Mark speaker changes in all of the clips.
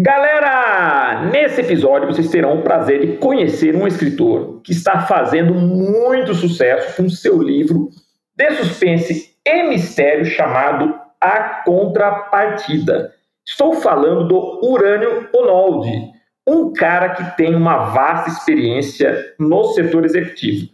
Speaker 1: Galera, nesse episódio vocês terão o prazer de conhecer um escritor que está fazendo muito sucesso com seu livro de suspense e mistério chamado A Contrapartida. Estou falando do Urânio Onoldi, um cara que tem uma vasta experiência no setor executivo.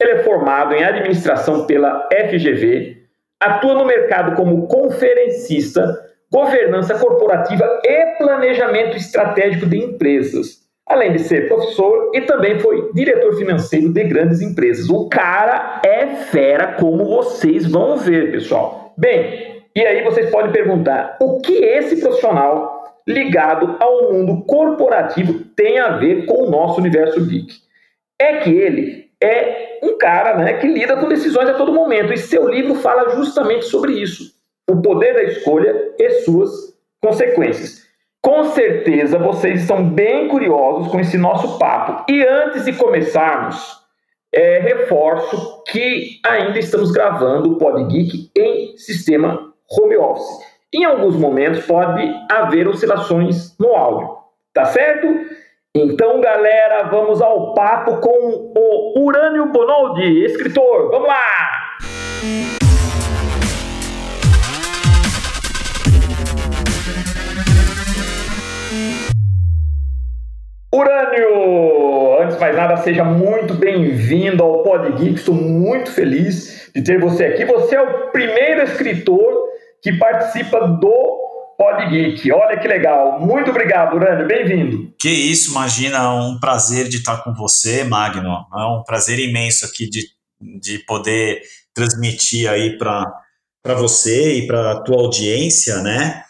Speaker 1: Ele é formado em administração pela FGV, atua no mercado como conferencista governança corporativa e planejamento estratégico de empresas. Além de ser professor e também foi diretor financeiro de grandes empresas. O cara é fera, como vocês vão ver, pessoal. Bem, e aí vocês podem perguntar: o que esse profissional ligado ao mundo corporativo tem a ver com o nosso universo geek? É que ele é um cara né, que lida com decisões a todo momento, e seu livro fala justamente sobre isso o poder da escolha e suas consequências. Com certeza vocês estão bem curiosos com esse nosso papo. E antes de começarmos, é, reforço que ainda estamos gravando o Pod Geek em sistema home office. Em alguns momentos pode haver oscilações no áudio, tá certo? Então, galera, vamos ao papo com o Urânio Bonoldi, escritor. Vamos lá! Urânio! Antes de mais nada, seja muito bem-vindo ao Pod Geek. Estou muito feliz de ter você aqui. Você é o primeiro escritor que participa do Pod Geek. Olha que legal. Muito obrigado, Urânio. Bem-vindo.
Speaker 2: Que isso, imagina. É um prazer de estar com você, Magno. É um prazer imenso aqui de, de poder transmitir aí para você e para a tua audiência, né?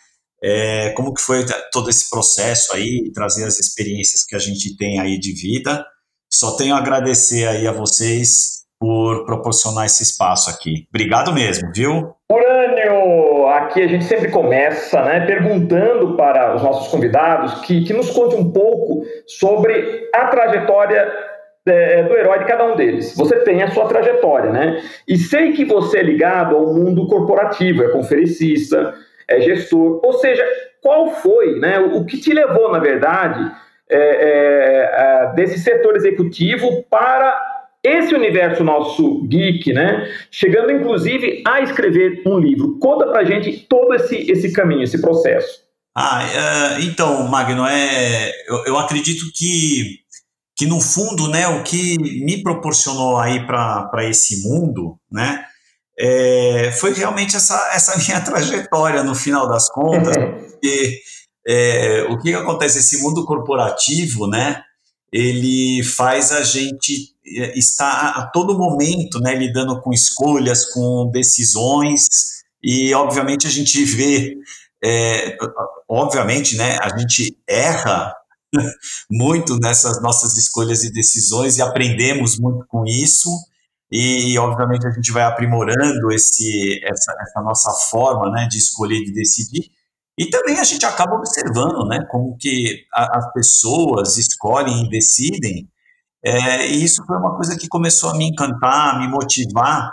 Speaker 2: É, como que foi todo esse processo aí, trazer as experiências que a gente tem aí de vida. Só tenho a agradecer aí a vocês por proporcionar esse espaço aqui. Obrigado mesmo, viu?
Speaker 1: Urânio, aqui a gente sempre começa né, perguntando para os nossos convidados que, que nos conte um pouco sobre a trajetória é, do herói de cada um deles. Você tem a sua trajetória, né? E sei que você é ligado ao mundo corporativo, é conferencista, é gestor. Ou seja, qual foi né, o que te levou, na verdade, é, é, é, desse setor executivo para esse universo nosso geek, né? Chegando inclusive a escrever um livro. Conta pra gente todo esse, esse caminho, esse processo.
Speaker 2: Ah, é, então, Magno, é, eu, eu, acredito que, que no fundo, né, o que me proporcionou aí para esse mundo, né, é, foi realmente essa, essa minha trajetória no final das contas, porque é, o que acontece, esse mundo corporativo, né, ele faz a gente é, estar a todo momento, né, lidando com escolhas, com decisões, e obviamente a gente vê, é, obviamente, né, a gente erra muito nessas nossas escolhas e decisões e aprendemos muito com isso, e obviamente a gente vai aprimorando esse, essa, essa nossa forma né, de escolher, de decidir, e também a gente acaba observando né, como que a, as pessoas escolhem e decidem, é, e isso foi uma coisa que começou a me encantar, a me motivar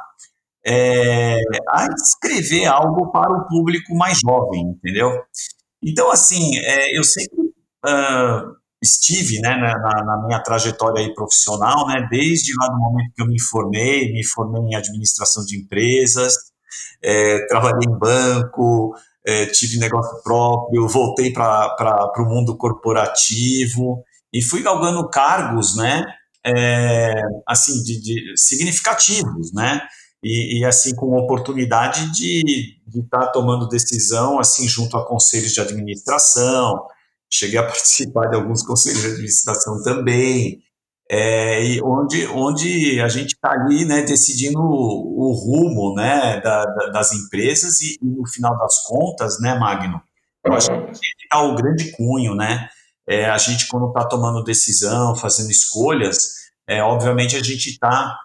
Speaker 2: é, a escrever algo para o público mais jovem, entendeu? Então, assim, é, eu sempre uh, estive né, na, na, minha trajetória aí profissional, né, desde lá do momento que eu me formei, me formei em administração de empresas, é, trabalhei em banco, é, tive negócio próprio, voltei para o mundo corporativo e fui galgando cargos, né, é, assim, de, de, significativos, né, e, e, assim com oportunidade de estar tá tomando decisão assim junto a conselhos de administração, cheguei a participar de alguns conselhos de administração também, é, e onde, onde a gente está ali né, decidindo o, o rumo né, da, da, das empresas e, no final das contas, né, Magno, eu acho que está o grande cunho, né? É, a gente, quando está tomando decisão, fazendo escolhas, é, obviamente a gente está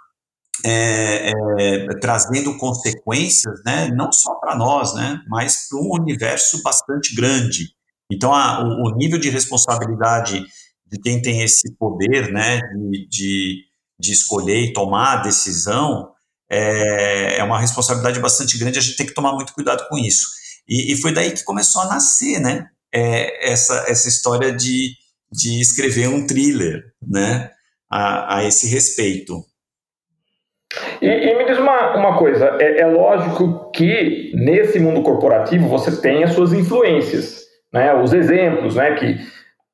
Speaker 2: é, é, trazendo consequências, né, não só para nós, né, mas para um universo bastante grande. Então, a, o, o, nível de responsabilidade de quem tem esse poder né, de, de, de escolher e tomar a decisão é, é, uma responsabilidade bastante grande, a gente tem que tomar muito cuidado com isso. E, e foi daí que começou a nascer, né? é essa, essa história de, de escrever um thriller, né, a, a esse respeito.
Speaker 1: E, e, me diz uma, uma coisa, é, é, lógico que nesse mundo corporativo você tem as suas influências, né, os exemplos, né, que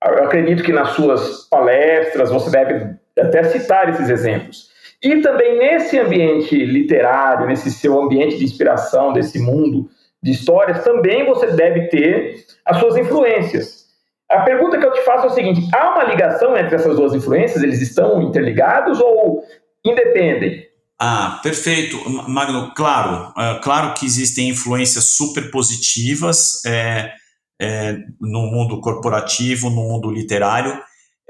Speaker 1: acredito que nas suas palestras você deve até citar esses exemplos. E também nesse ambiente literário, nesse seu ambiente de inspiração, desse mundo de histórias, também você deve ter as suas influências. A pergunta que eu te faço é o seguinte: há uma ligação entre essas duas influências? Eles estão interligados ou independem?
Speaker 2: Ah, perfeito, Magno. Claro, é, claro que existem influências super positivas é, é, no mundo corporativo, no mundo literário,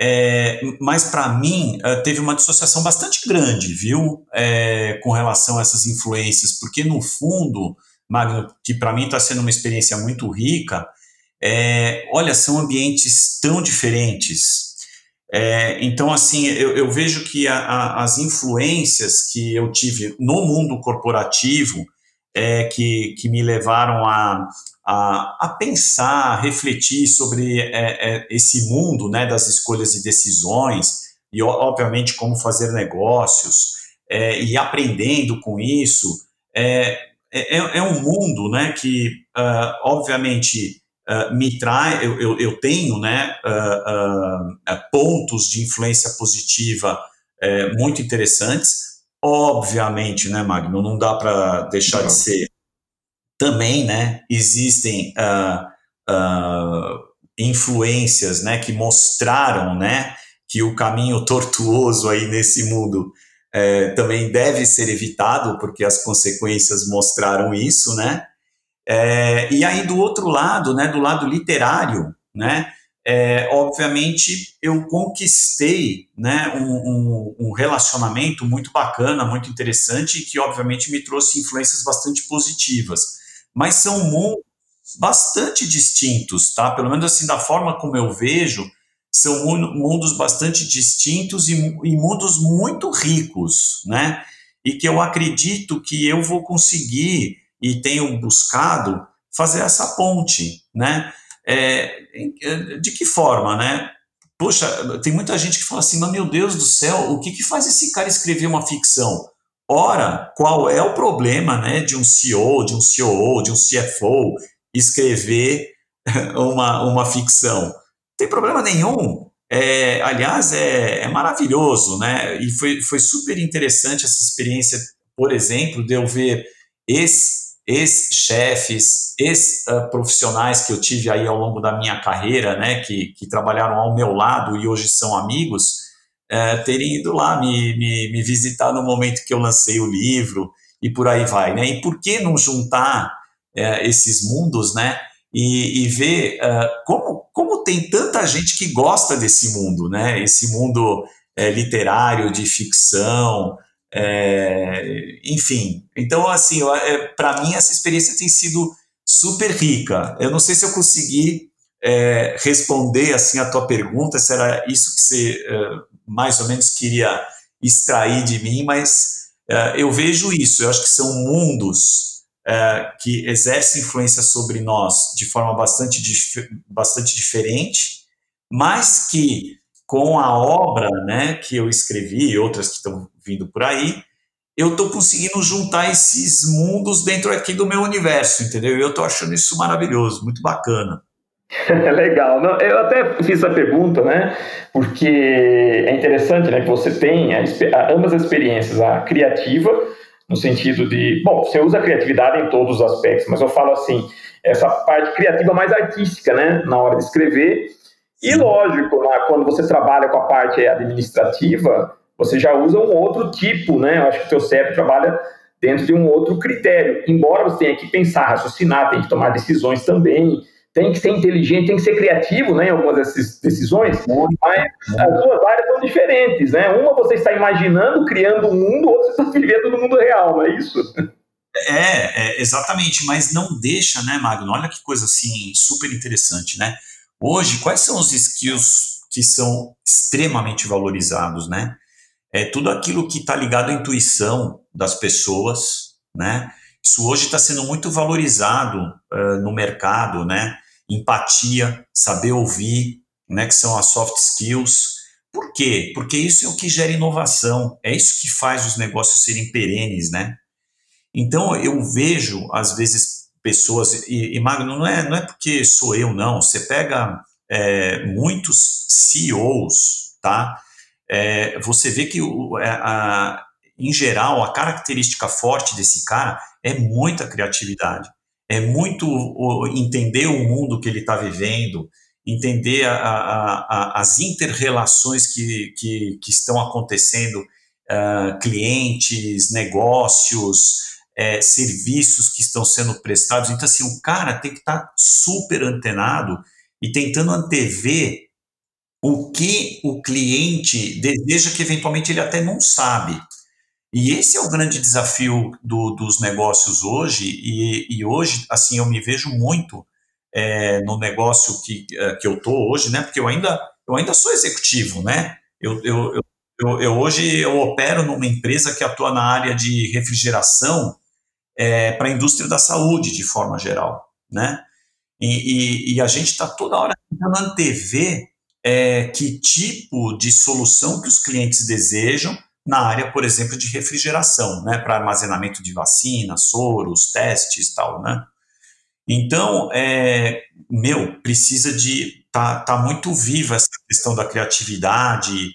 Speaker 2: é, mas para mim é, teve uma dissociação bastante grande, viu, é, com relação a essas influências, porque no fundo, Magno, que para mim está sendo uma experiência muito rica, é, olha, são ambientes tão diferentes, é, então, assim, eu, eu vejo que a, a, as influências que eu tive no mundo corporativo é, que, que me levaram a, a, a pensar, a refletir sobre é, é, esse mundo né, das escolhas e decisões, e obviamente como fazer negócios, é, e aprendendo com isso, é, é, é um mundo né, que, uh, obviamente, uh, me traz, eu, eu, eu, tenho né, uh, pontos de influência positiva eh, muito interessantes. Obviamente, né, Magno, não dá para deixar de ser. Também, né, existem influências, né, que mostraram, né, que o caminho tortuoso aí nesse mundo é, também deve ser evitado, porque as consequências mostraram isso, né? É, e aí, do outro lado, né, do lado literário, né, é, obviamente eu conquistei né, um, um, um, relacionamento muito bacana, muito interessante, que obviamente me trouxe influências bastante positivas. Mas são mundos bastante distintos, tá? Pelo menos assim, da forma como eu vejo, são mundos bastante distintos e, e mundos muito ricos, né? E que eu acredito que eu vou conseguir e tenho buscado fazer essa ponte, né? É, de que forma, né? Poxa, tem muita gente que fala assim, mas meu Deus do céu, o que, que faz esse cara escrever uma ficção? Ora, qual é o problema, né, de um CEO, de um COO, de um CFO escrever uma, uma ficção? Não tem problema nenhum. É, aliás, é, é, maravilhoso, né? E foi, foi super interessante essa experiência, por exemplo, de eu ver ex-chefes, ex-profissionais que eu tive aí ao longo da minha carreira, né, que, que trabalharam ao meu lado e hoje são amigos, é, terem ido lá me, me, me, visitar no momento que eu lancei o livro e por aí vai, né? E por que não juntar é, esses mundos, né? E, e ver é, como, como tem tanta gente que gosta desse mundo, né? Esse mundo é, literário, de ficção, é, enfim, então, assim, é, para mim essa experiência tem sido super rica. Eu não sei se eu consegui é, responder assim a tua pergunta, se era isso que você é, mais ou menos queria extrair de mim, mas é, eu vejo isso. Eu acho que são mundos é, que exercem influência sobre nós de forma bastante, dif bastante diferente, mas que com a obra né, que eu escrevi e outras que estão vindo por aí, eu estou conseguindo juntar esses mundos dentro aqui do meu universo, entendeu? E eu estou achando isso maravilhoso, muito bacana.
Speaker 1: Legal. Não, eu até fiz a pergunta, né? Porque é interessante, né? Que você tem a, a, ambas as experiências, a criativa, no sentido de, bom, você usa a criatividade em todos os aspectos, mas eu falo assim, essa parte criativa mais artística, né? Na hora de escrever e lógico, né, quando você trabalha com a parte administrativa, você já usa um outro tipo, né? Eu acho que o teu cérebro trabalha dentro de um outro critério. Embora você tenha que pensar, raciocinar, tem que tomar decisões também, tem que ser inteligente, tem que ser criativo, né, em algumas dessas decisões, mas as duas áreas são diferentes, né? Uma você está imaginando, criando um mundo, outra você está vivendo no mundo real, não é isso?
Speaker 2: É, é, exatamente, mas não deixa, né, Magno? Olha que coisa assim super interessante, né? Hoje, quais são os skills que são extremamente valorizados, né? É tudo aquilo que está ligado à intuição das pessoas, né? Isso hoje está sendo muito valorizado uh, no mercado, né? Empatia, saber ouvir, né, que são as soft skills. Por quê? Porque isso é o que gera inovação, é isso que faz os negócios serem perenes, né? Então eu vejo às vezes pessoas e, e Magno não é não é porque sou eu não. Você pega é, muitos CEOs, tá? É, você vê que o, é, a, em geral a característica forte desse cara é muita criatividade, é muito entender o mundo que ele está vivendo, entender a, a, as interrelações que, que, que estão acontecendo, uh, clientes, negócios, é, serviços que estão sendo prestados. Então, assim, o cara tem que estar tá super antenado e tentando antever o que o cliente deseja que eventualmente ele até não sabe. E esse é o grande desafio do, dos negócios hoje, e, e, hoje, assim, eu me vejo muito é, no negócio que, é, que eu estou hoje, né? Porque eu ainda, eu ainda sou executivo, né? Eu, eu, eu, eu, hoje eu opero numa empresa que atua na área de refrigeração é, para a indústria da saúde, de forma geral, né? E, e, e a gente está toda hora tentando antever é, que tipo de solução que os clientes desejam na área, por exemplo, de refrigeração, né, para armazenamento de vacinas, soros, testes, tal, né? Então, é, meu, precisa de tá, tá muito viva essa questão da criatividade,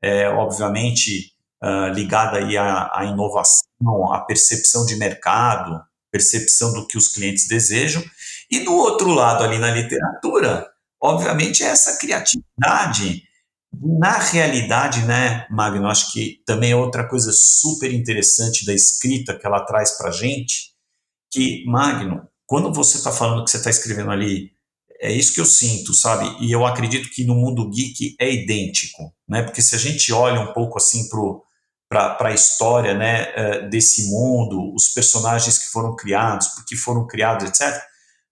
Speaker 2: é, obviamente uh, ligada aí à, à inovação, à percepção de mercado, percepção do que os clientes desejam, e do outro lado ali na literatura, obviamente, é essa criatividade. Na realidade, né, Magno, acho que também é outra coisa super interessante da escrita que ela traz para gente, que, Magno, quando você está falando que você está escrevendo ali, é isso que eu sinto, sabe? E eu acredito que no mundo geek é idêntico, né? Porque se a gente olha um pouco assim para a história né, eh, desse mundo, os personagens que foram criados, por que foram criados, etc.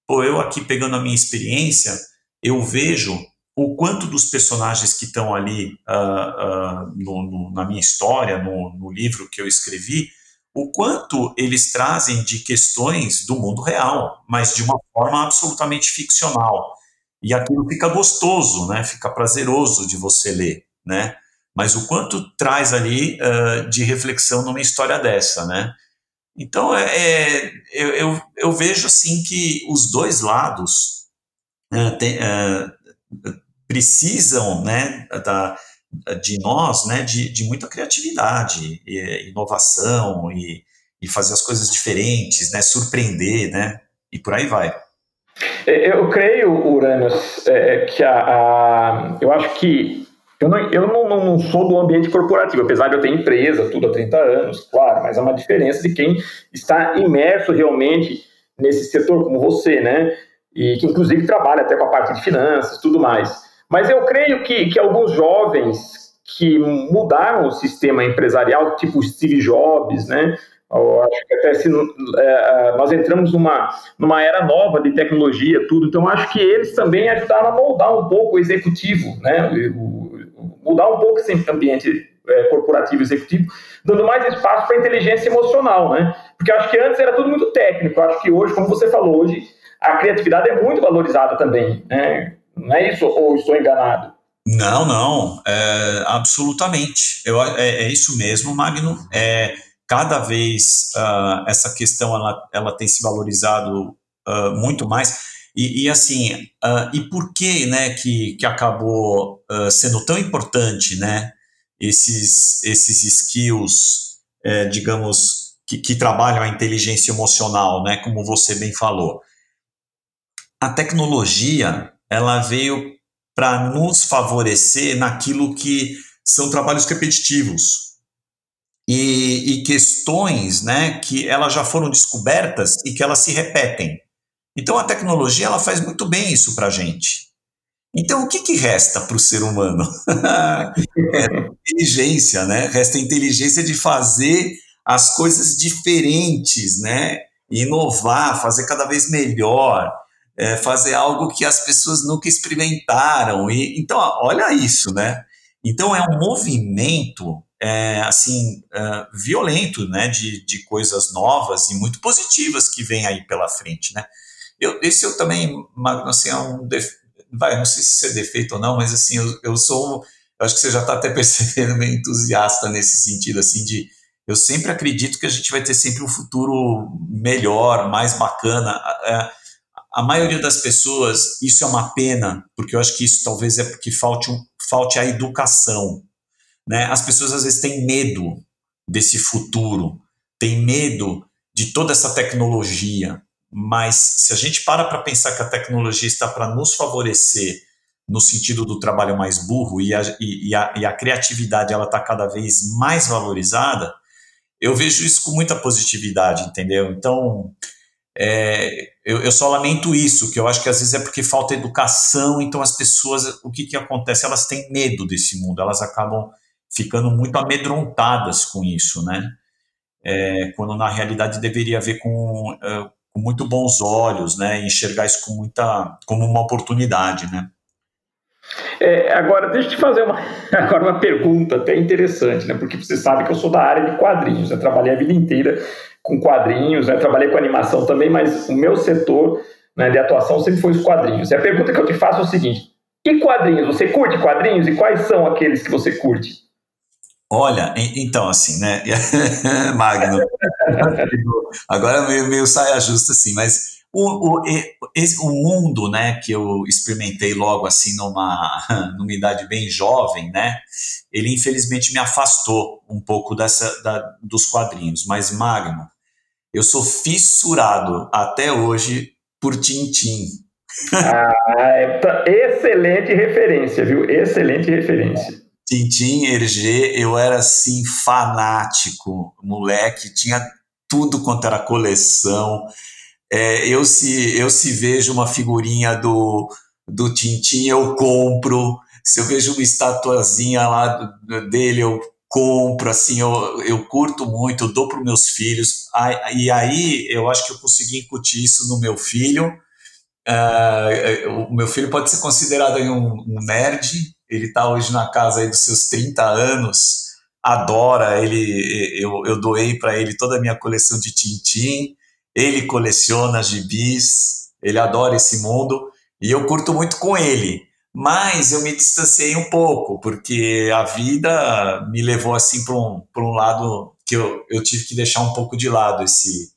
Speaker 2: Pô, eu aqui pegando a minha experiência, eu vejo o quanto dos personagens que estão ali uh, uh, no, no, na minha história, no, no, livro que eu escrevi, o quanto eles trazem de questões do mundo real, mas de uma forma absolutamente ficcional. E aquilo fica gostoso, né? Fica prazeroso de você ler, né? Mas o quanto traz ali uh, de reflexão numa história dessa, né? Então, é, é eu, eu, eu, vejo assim que os dois lados uh, tem, precisam né, da, de nós né, de, de muita criatividade, e, inovação e, e fazer as coisas diferentes, né, surpreender, né, e por aí vai.
Speaker 1: É, eu creio, Uranus, é, que a, a, eu acho que eu, não, eu não, não, sou do ambiente corporativo, apesar de eu ter empresa, tudo há 30 anos, claro, mas é uma diferença de quem está imerso realmente nesse setor, como você, né? E que inclusive trabalha até com a parte de finanças tudo mais. Mas eu creio que, que alguns jovens que mudaram o sistema empresarial, tipo Steve Jobs, né? Eu acho que até se, é, nós entramos numa, numa era nova de tecnologia, tudo, então acho que eles também ajudaram a moldar um pouco o executivo, né? Mudar um pouco esse ambiente é, corporativo executivo, dando mais espaço para inteligência emocional, né? Porque acho que antes era tudo muito técnico, acho que hoje, como você falou, hoje a criatividade é muito valorizada também, né? Não é isso ou estou enganado?
Speaker 2: Não, não, é, absolutamente. Eu, é, é, isso mesmo, Magno. É, cada vez uh, essa questão ela, ela tem se valorizado uh, muito mais. E, e assim, uh, e por que, né, que, que acabou sendo tão importante, né, esses, esses skills, é, digamos, que, que trabalham a inteligência emocional, né, como você bem falou. A tecnologia, ela veio para nos favorecer naquilo que são trabalhos repetitivos e, e, questões né, que elas já foram descobertas e que elas se repetem. Então a tecnologia ela faz muito bem isso para a gente. Então o que, que resta para o ser humano? é inteligência, né? Resta inteligência de fazer as coisas diferentes, né? Inovar, fazer cada vez melhor, é, fazer algo que as pessoas nunca experimentaram. E, então, olha isso, né? Então é um movimento é, assim é, violento, né? De, de coisas novas e muito positivas que vem aí pela frente, né? Eu, esse eu também, Magno, assim, é um vai, não sei se isso é defeito ou não, mas assim, eu, eu sou, eu acho que você já está até percebendo meio entusiasta nesse sentido, assim, de eu sempre acredito que a gente vai ter sempre um futuro melhor, mais bacana. A, a maioria das pessoas, isso é uma pena, porque eu acho que isso talvez é porque falte, um, falte a educação. Né? As pessoas às vezes têm medo desse futuro, têm medo de toda essa tecnologia, mas se a gente para para pensar que a tecnologia está para nos favorecer no sentido do trabalho mais burro e a, e, a, e a criatividade ela está cada vez mais valorizada, eu vejo isso com muita positividade, entendeu? Então, é, eu, eu, só lamento isso, que eu acho que às vezes é porque falta educação, então as pessoas, o que, que acontece? Elas têm medo desse mundo, elas acabam ficando muito amedrontadas com isso, né? É, quando na realidade deveria ver com, uh, com muito bons olhos, né? Enxergar isso com muita, como uma oportunidade, né?
Speaker 1: É, agora, deixa eu te fazer uma, agora uma pergunta até interessante, né? Porque você sabe que eu sou da área de quadrinhos, eu trabalhei a vida inteira com quadrinhos, né? trabalhei com animação também, mas o meu setor né, de atuação sempre foi os quadrinhos. E a pergunta que eu te faço é o seguinte: que quadrinhos? Você curte quadrinhos e quais são aqueles que você curte?
Speaker 2: Olha, então, assim, né? Magno, agora meio, meio saia justa, assim, mas o, o, o mundo, né, que eu experimentei logo assim numa, numa idade bem jovem, né, ele infelizmente me afastou um pouco dessa, da, dos quadrinhos. Mas, Magno, eu sou fissurado até hoje por Tintim.
Speaker 1: Ah, é, excelente referência, viu? Excelente referência.
Speaker 2: Tintim, Hergé, eu era assim fanático, moleque, tinha tudo quanto era coleção. É, eu, se, eu se vejo uma figurinha do, do Tintim, eu compro. Se eu vejo uma estatuazinha lá dele, eu compro, assim, eu, eu curto muito, dou para meus filhos. E aí eu acho que eu consegui incutir isso no meu filho. Uh, o meu filho pode ser considerado um, um nerd, ele está hoje na casa aí dos seus 30 anos, adora, ele, eu, eu doei para ele toda a minha coleção de Tintim, ele coleciona gibis, ele adora esse mundo e eu curto muito com ele. Mas eu me distanciei um pouco, porque a vida me levou assim para um, um lado que eu, eu tive que deixar um pouco de lado esse,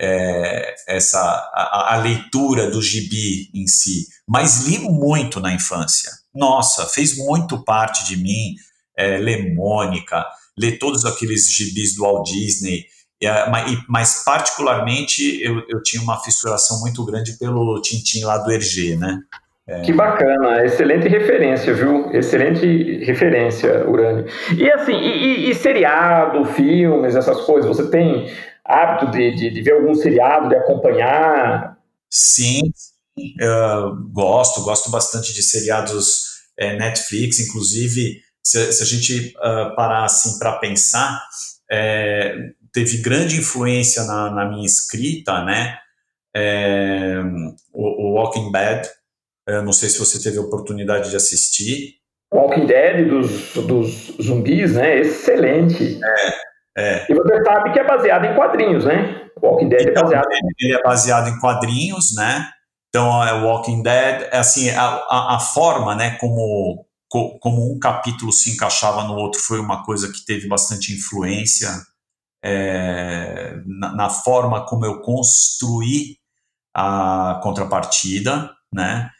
Speaker 2: é, essa a, a, leitura do gibi em si, mas li muito na infância. Nossa, fez muito parte de mim é, ler Mônica, ler todos aqueles gibis do Walt Disney, mas particularmente eu, eu tinha uma fissuração muito grande pelo Tintin lá do Hergé, né?
Speaker 1: É... Que bacana, excelente referência, viu? Excelente referência, Urânio. E assim, e, e, e seriado, filmes, essas coisas, você tem hábito de, de, de ver algum seriado, de acompanhar?
Speaker 2: Sim, gosto, gosto bastante de seriados é, Netflix, inclusive, se, se a gente uh, parar assim para pensar, é, teve grande influência na, na minha escrita, né? É, o, o, Walking Dead, eu não sei se você teve a oportunidade de assistir.
Speaker 1: Walking Dead dos, dos zumbis, né? Excelente.
Speaker 2: É, é.
Speaker 1: E você sabe que é baseado em quadrinhos, né?
Speaker 2: Walking Dead é então, é baseado. Ele é baseado em quadrinhos, né? Então, é Walking Dead, é assim, a, a, a forma, né, como como um capítulo se encaixava no outro foi uma coisa que teve bastante influência é, na, na, forma como eu construí a contrapartida, né?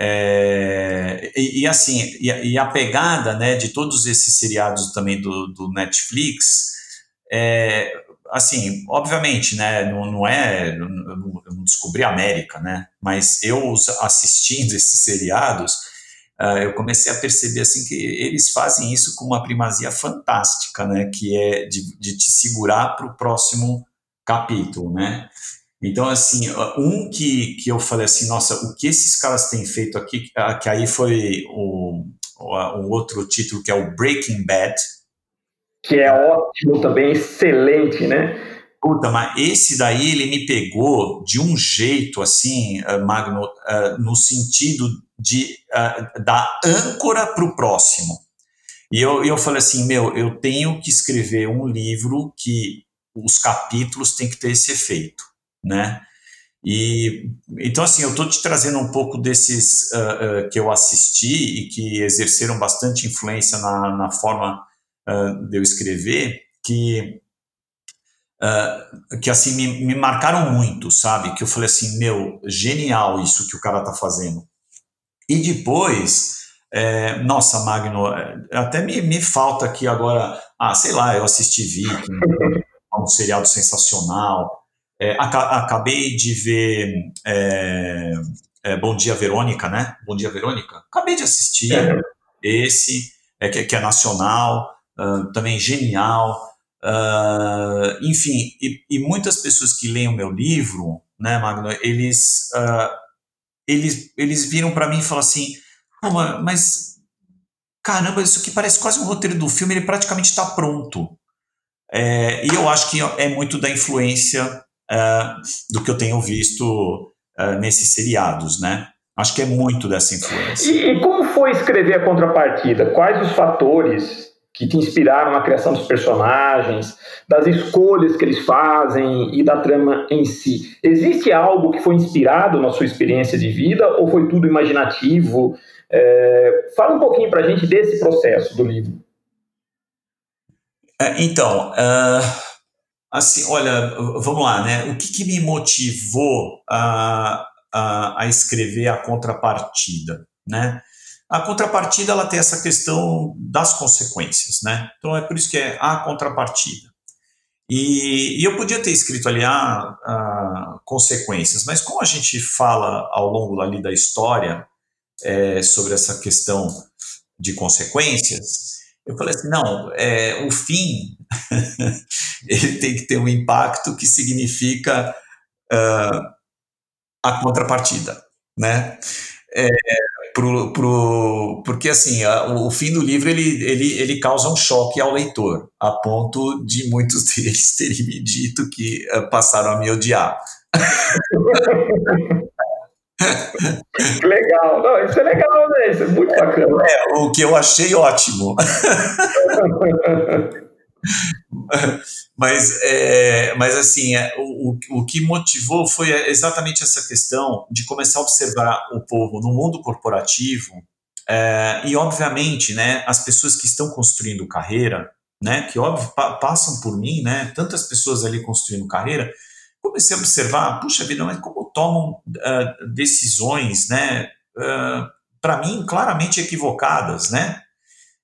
Speaker 2: É, e, e, assim, e, e, a pegada né, de todos esses seriados também do, do Netflix, é, assim, obviamente, né, não, não é, eu não descobri a América, né, mas eu assistindo esses seriados, uh, eu comecei a perceber assim que eles fazem isso com uma primazia fantástica, né? Que é de, de te segurar para o próximo capítulo, né? Então, assim, um que, que eu falei assim, nossa, o que esses caras têm feito aqui, que aí foi o, o, outro título, que é o Breaking Bad.
Speaker 1: Que é ótimo também, excelente, né?
Speaker 2: Puta, mas esse daí ele me pegou de um jeito, assim, Magno, no sentido de uh, da âncora para o próximo. E eu, eu falei assim, meu, eu tenho que escrever um livro que os capítulos têm que ter esse efeito, né? E então assim, eu estou te trazendo um pouco desses uh, uh, que eu assisti e que exerceram bastante influência na, na forma uh, de eu escrever, que que assim me, me marcaram muito, sabe? Que eu falei assim, meu, genial isso que o cara tá fazendo. E depois, é, nossa, Magno, até me, me falta aqui agora, ah, sei lá, eu assisti Viking, um seriado sensacional. É, acabei de ver é, é, Bom Dia Verônica, né? Bom Dia Verônica. Acabei de assistir é. esse, é, que, que, é nacional, uh, também genial. Uh, enfim, e, e, muitas pessoas que leem o meu livro, né, Magno, eles, uh, eles, eles viram para mim e falaram assim: mas caramba, isso aqui parece quase um roteiro do filme, ele praticamente está pronto. É, e eu acho que é muito da influência uh, do que eu tenho visto uh, nesses seriados, né? Acho que é muito dessa influência.
Speaker 1: E, e, como foi escrever a contrapartida? Quais os fatores que te inspiraram na criação dos personagens, das escolhas que eles fazem e da trama em si? Existe algo que foi inspirado na sua experiência de vida ou foi tudo imaginativo? É, fala um pouquinho para a gente desse processo do livro.
Speaker 2: É, então, uh, assim, olha, vamos lá, né? O que, que me motivou a, a, a, escrever a contrapartida, né? A contrapartida ela tem essa questão das consequências, né? Então é por isso que é a contrapartida. E, e eu podia ter escrito ali a, a, consequências, mas como a gente fala ao longo ali da história é, sobre essa questão de consequências, eu falei assim, não, é, o fim ele tem que ter um impacto que significa uh, a contrapartida, né? É, pro, pro, porque assim, a, o, fim do livro ele, ele, ele causa um choque ao leitor, a ponto de muitos deles terem me dito que uh, passaram a me odiar.
Speaker 1: legal. Não, isso é legal, né? Isso é muito bacana.
Speaker 2: É, o que eu achei ótimo. mas, é, mas assim, é, o, o que motivou foi exatamente essa questão de começar a observar o povo no mundo corporativo é, e, obviamente, né, as pessoas que estão construindo carreira, né, que óbvio pa passam por mim, né, tantas pessoas ali construindo carreira, comecei a observar, puxa vida, mas como tomam uh, decisões, né, uh, ah, para mim, claramente equivocadas, né?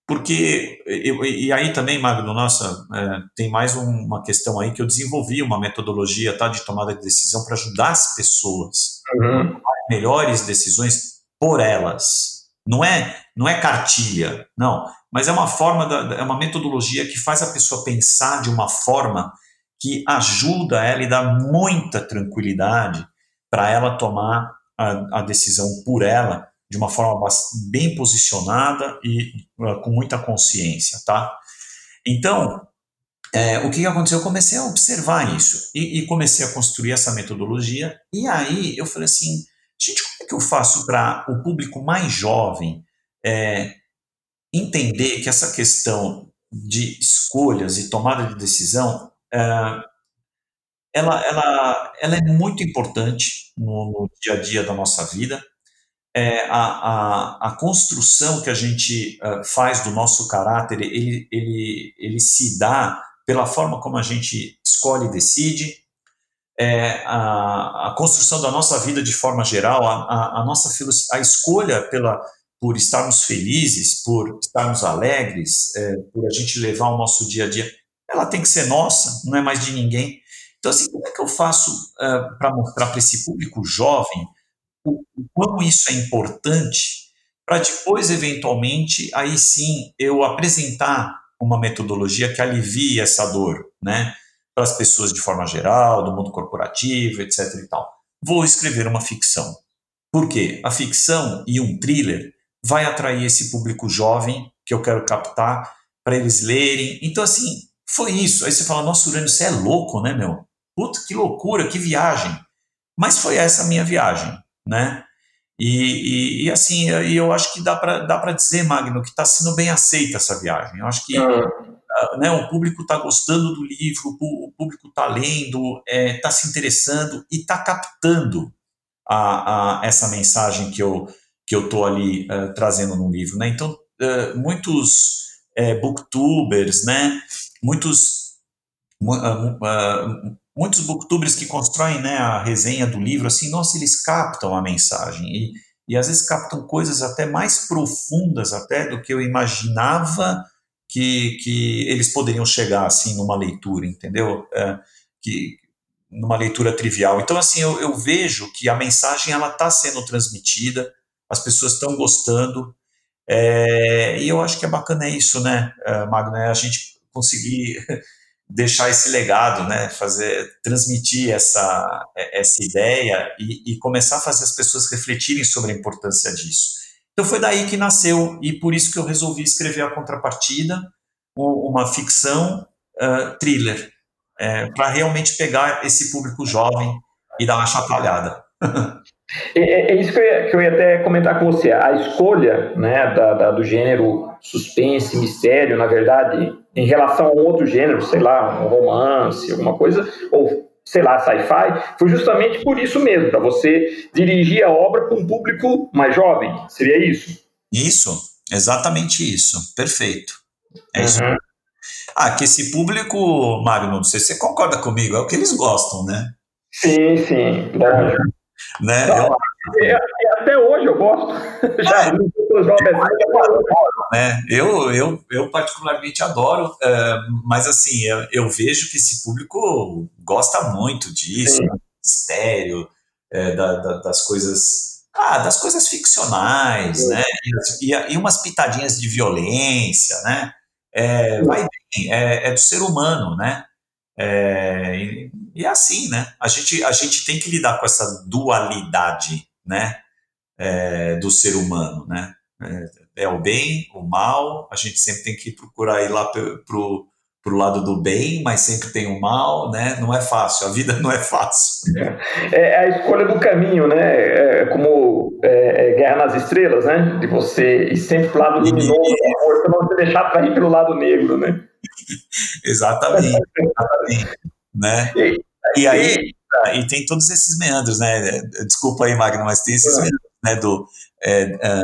Speaker 2: Porque, e, e aí também, Magno, nossa, é, tem mais um, uma questão aí que eu desenvolvi uma metodologia tá, de tomada de decisão para ajudar as pessoas uhum. a tomar melhores decisões por elas. Não é, não é cartilha, não, mas é uma forma, da, é uma metodologia que faz a pessoa pensar de uma forma que ajuda ela e dá muita tranquilidade para ela tomar a, a, decisão por ela de uma forma bem posicionada e uh, com muita consciência, tá? Então, é, o que aconteceu? Eu comecei a observar isso e, e, comecei a construir essa metodologia. E aí eu falei assim, gente, como é que eu faço para o público mais jovem é, entender que essa questão de escolhas e tomada de decisão ela, ela, ela é muito importante no, no, dia a dia da nossa vida. É, a, a, a construção que a gente uh, faz do nosso caráter, ele, ele, ele se dá pela forma como a gente escolhe e decide, é, a, a construção da nossa vida de forma geral, a, a, a nossa a escolha pela, por estarmos felizes, por estarmos alegres, é, por a gente levar o nosso dia a dia ela tem que ser nossa, não é mais de ninguém. Então, assim, como é que eu faço uh, eh, para mostrar para esse público jovem o, o quão isso é importante, para depois, eventualmente, aí sim, eu apresentar uma metodologia que alivie essa dor, né? Para as pessoas de forma geral, do mundo corporativo, etc. e tal. Vou escrever uma ficção. Por quê? A ficção e um thriller vai atrair esse público jovem que eu quero captar para eles lerem. Então, assim, foi isso. Aí você fala, nossa, Urânio, você é louco, né, meu? Puta, que loucura, que viagem. Mas foi essa a minha viagem, né? E, e, e assim, eu acho que dá para dá dizer, Magno, que está sendo bem aceita essa viagem. Eu acho que uh, né, o público está gostando do livro, o público está lendo, está é, tá se interessando e está captando a, a, essa mensagem que eu que eu estou ali uh, trazendo no livro, né? Então, uh, muitos uh, booktubers, né? Muitos muitos booktubers que constroem né, a resenha do livro, assim, nossa, eles captam a mensagem e, e às vezes captam coisas até mais profundas até do que eu imaginava que, que eles poderiam chegar assim numa leitura, entendeu? É, que numa leitura trivial. Então assim eu, eu vejo que a mensagem ela está sendo transmitida, as pessoas estão gostando é, e eu acho que é bacana isso, né, é, Magno, é a gente conseguir deixar esse legado, né, fazer transmitir essa essa ideia e, e começar a fazer as pessoas refletirem sobre a importância disso. Então foi daí que nasceu e por isso que eu resolvi escrever a contrapartida, uma ficção uh, thriller, é, para realmente pegar esse público jovem e dar uma chacoalhada.
Speaker 1: É, é, é, isso que eu, ia, que eu, ia, até comentar com você. A escolha né, da, da, do gênero suspense, mistério, na verdade, em relação a um outro gênero, sei lá, um romance, alguma coisa, ou sei lá, sci-fi, foi justamente por isso mesmo, para você dirigir a obra para um público mais jovem. Seria isso?
Speaker 2: Isso, exatamente isso. Perfeito. É uhum. isso. Ah, que esse público, Mário, não sei se você concorda comigo, é o que eles gostam, né?
Speaker 1: Sim, sim, lógico.
Speaker 2: Né? Não, eu,
Speaker 1: até hoje eu gosto. Já,
Speaker 2: né? eu, eu, eu particularmente adoro, uh, mas assim, eu, eu, vejo que esse público gosta muito disso, Sim. mistério, é, da, da, das coisas. Ah, das coisas ficcionais, Sim. né? E, e, umas pitadinhas de violência, né? É, vai bem, é, é, do ser humano, né? É, e, e é assim, né? A gente, a gente tem que lidar com essa dualidade, né? É, do ser humano, né? É, é, o bem, o mal, a gente sempre tem que procurar ir lá pro, pro lado do bem, mas sempre tem o mal, né? Não é fácil, a vida não é fácil.
Speaker 1: É, é a escolha do caminho, né? É como é, é, Guerra nas Estrelas, né? De você ir sempre pro lado luminoso para não se deixar trair pelo lado negro, né?
Speaker 2: exatamente, exatamente, né? E, aí, e tem todos esses meandros, né? Desculpa aí, Magno, mas tem esses meandros, né? Do, é, é,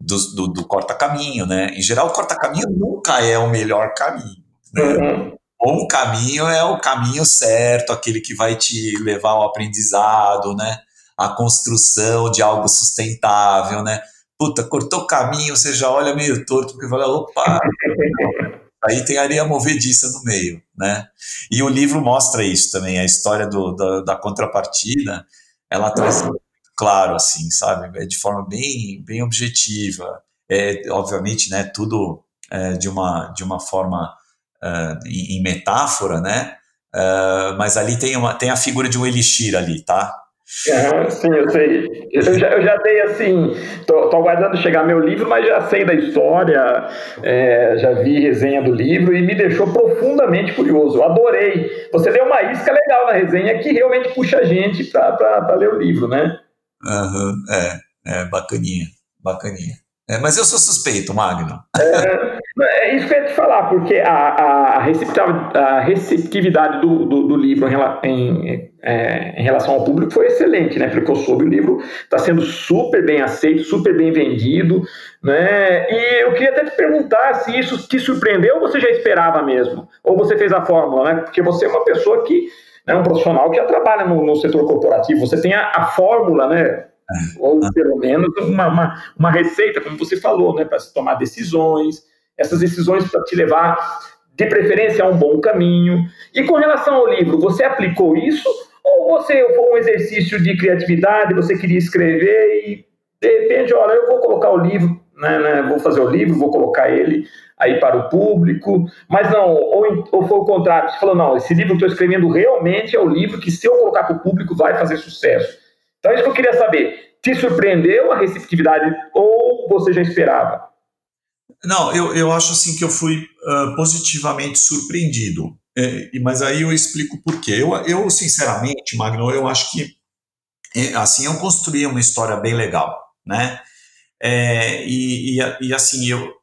Speaker 2: do, do, do corta-caminho, né? Em geral, o corta-caminho nunca é o melhor caminho, né? Uhum. Bom caminho é o caminho certo, aquele que vai te levar ao aprendizado, né? A construção de algo sustentável, né? Puta, cortou o caminho, você já olha meio torto, porque fala, opa, aí tem areia movediça no meio, né? E o livro mostra isso também, a história do, da, da contrapartida, ela traz claro, assim, sabe? É de forma bem, bem objetiva. É, obviamente, né, tudo é, de, uma, de uma forma uh, em, metáfora, né? Uh, mas ali tem, uma, tem a figura de um elixir ali, tá?
Speaker 1: Sim, eu sei. Eu já, eu já dei assim, tô, tô, aguardando chegar meu livro, mas já sei da história, é, já vi resenha do livro e me deixou profundamente curioso. Eu adorei. Você deu uma isca legal na resenha que realmente puxa a gente para ler o livro, né?
Speaker 2: Uhum, é, é, bacaninha, bacaninha. É, mas eu sou suspeito, Magno.
Speaker 1: É, é, isso que eu ia te falar, porque a, a, receptividade, a receptividade do, do, do livro em, é, em, relação ao público foi excelente, né? Porque eu soube, o livro está sendo super bem aceito, super bem vendido, né? E eu queria até te perguntar se isso te surpreendeu ou você já esperava mesmo? Ou você fez a fórmula, né? Porque você é uma pessoa que é um profissional que já trabalha no, no setor corporativo, você tem a, a fórmula, né? Ou pelo menos uma, uma, uma receita, como você falou, né, para se tomar decisões, essas decisões para te levar, de preferência, a um bom caminho. E com relação ao livro, você aplicou isso? Ou você foi um exercício de criatividade, você queria escrever e, de repente, olha, eu vou colocar o livro, né, né, vou fazer o livro, vou colocar ele aí para o público, mas não, ou, ou foi o contrário, você falou, não, esse livro que eu estou escrevendo realmente é o livro que, se eu colocar para o público, vai fazer sucesso. Então, é isso que eu queria saber. Te surpreendeu a receptividade ou você já esperava?
Speaker 2: Não, eu, eu acho assim que eu fui uh, positivamente surpreendido. É, mas aí eu explico por quê. Eu, eu, sinceramente, Magno, eu acho que é, assim eu construí uma história bem legal, né? É, e, e, e, assim, eu,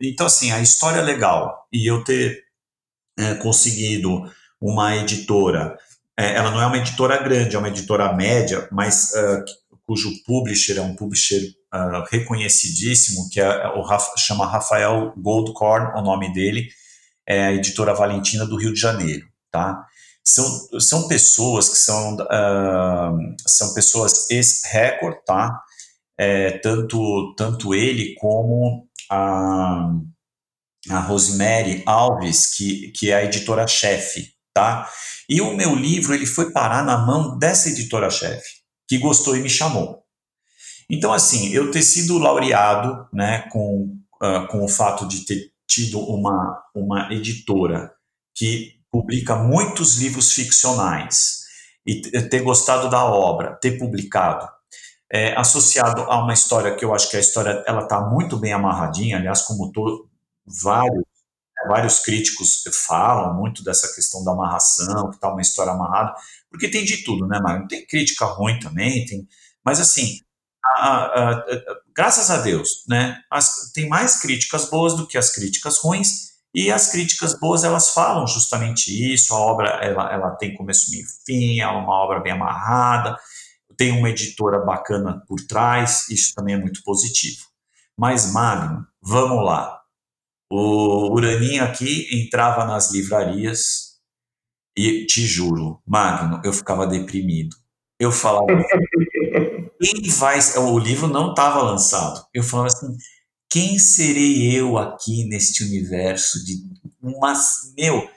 Speaker 2: então assim, a história é legal e eu ter é, conseguido uma editora, é, ela não é uma editora grande, é uma editora média, mas uh, cujo publisher é um publisher uh, reconhecidíssimo, que é o chama Rafael Goldcorn, o nome dele, é a editora Valentina do Rio de Janeiro, tá? São, são pessoas que são, uh, são pessoas ex-record, tá? É, tanto, tanto ele como a, a Rosemary Alves, que, que é a editora-chefe, tá? E o meu livro, ele foi parar na mão dessa editora-chefe, que gostou e me chamou. Então, assim, eu ter sido laureado, né, com, uh, com o fato de ter tido uma, uma editora que publica muitos livros ficcionais e ter gostado da obra, ter publicado, é, associado a uma história que eu acho que a história ela está muito bem amarradinha, aliás, como to, vários vários críticos falam muito dessa questão da amarração, que está uma história amarrada, porque tem de tudo, né, Mário? Tem crítica ruim também, tem, mas assim, a, a, a, graças a Deus, né, as, tem mais críticas boas do que as críticas ruins, e as críticas boas elas falam justamente isso, a obra ela, ela tem começo, meio fim, é uma obra bem amarrada, tem uma editora bacana por trás, isso também é muito positivo. Mas, Magno, vamos lá. O Uraninho aqui entrava nas livrarias e, te juro, Magno, eu ficava deprimido. Eu falava, quem vai. O livro não estava lançado. Eu falava assim: quem serei eu aqui neste universo de umas, meu,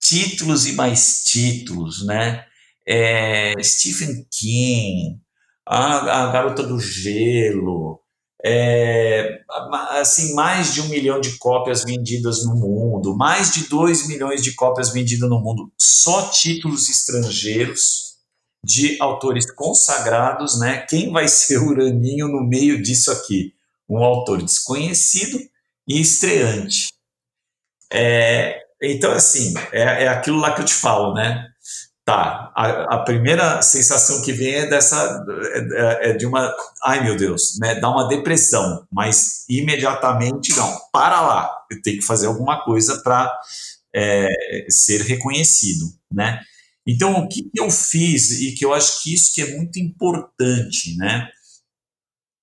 Speaker 2: títulos e mais títulos, né? É, Stephen King, a, a Garota do Gelo, é, assim, mais de um milhão de cópias vendidas no mundo, mais de dois milhões de cópias vendidas no mundo, só títulos estrangeiros de autores consagrados, né? Quem vai ser o Uraninho no meio disso aqui? Um autor desconhecido e estreante. É, então, assim, é, é aquilo lá que eu te falo, né? Tá, a, a primeira sensação que vem é dessa, é, é, de uma, ai meu Deus, né? Dá uma depressão, mas imediatamente, não, para lá, eu tenho que fazer alguma coisa para é, ser reconhecido, né? Então, o que eu fiz, e que eu acho que isso que é muito importante, né?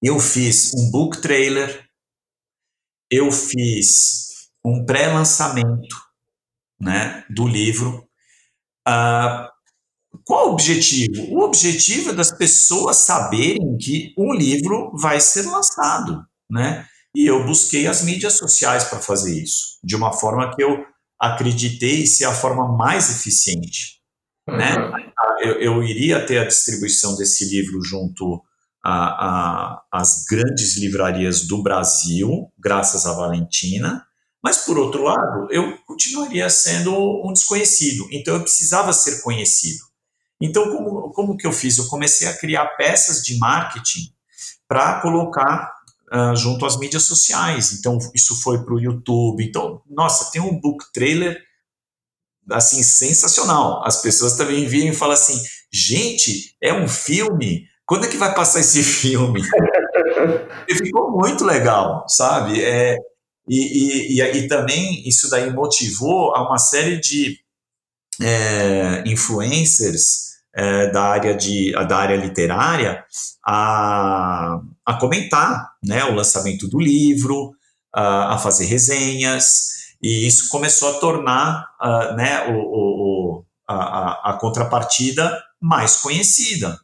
Speaker 2: Eu fiz um book trailer, eu fiz um pré-lançamento né, do livro. Uh, qual o objetivo? O objetivo é das pessoas saberem que um livro vai ser lançado, né? E eu busquei as mídias sociais para fazer isso, de uma forma que eu acreditei ser a forma mais eficiente. Né? Uhum. Eu, eu, iria ter a distribuição desse livro junto às grandes livrarias do Brasil, graças à Valentina, mas, por outro lado, eu continuaria sendo um desconhecido, então eu precisava ser conhecido. Então, como, como que eu fiz? Eu comecei a criar peças de marketing para colocar uh, junto às mídias sociais. Então, isso foi para o YouTube. Então, nossa, tem um book trailer assim, sensacional. As pessoas também viram e falam assim: gente, é um filme, quando é que vai passar esse filme? e ficou muito legal, sabe? É, e, e, e, e, também isso daí motivou a uma série de é, influencers é, da, área de, da área literária a, a comentar né, o lançamento do livro, a, a fazer resenhas. E isso começou a tornar uh, né, o, o, a, a, contrapartida mais conhecida.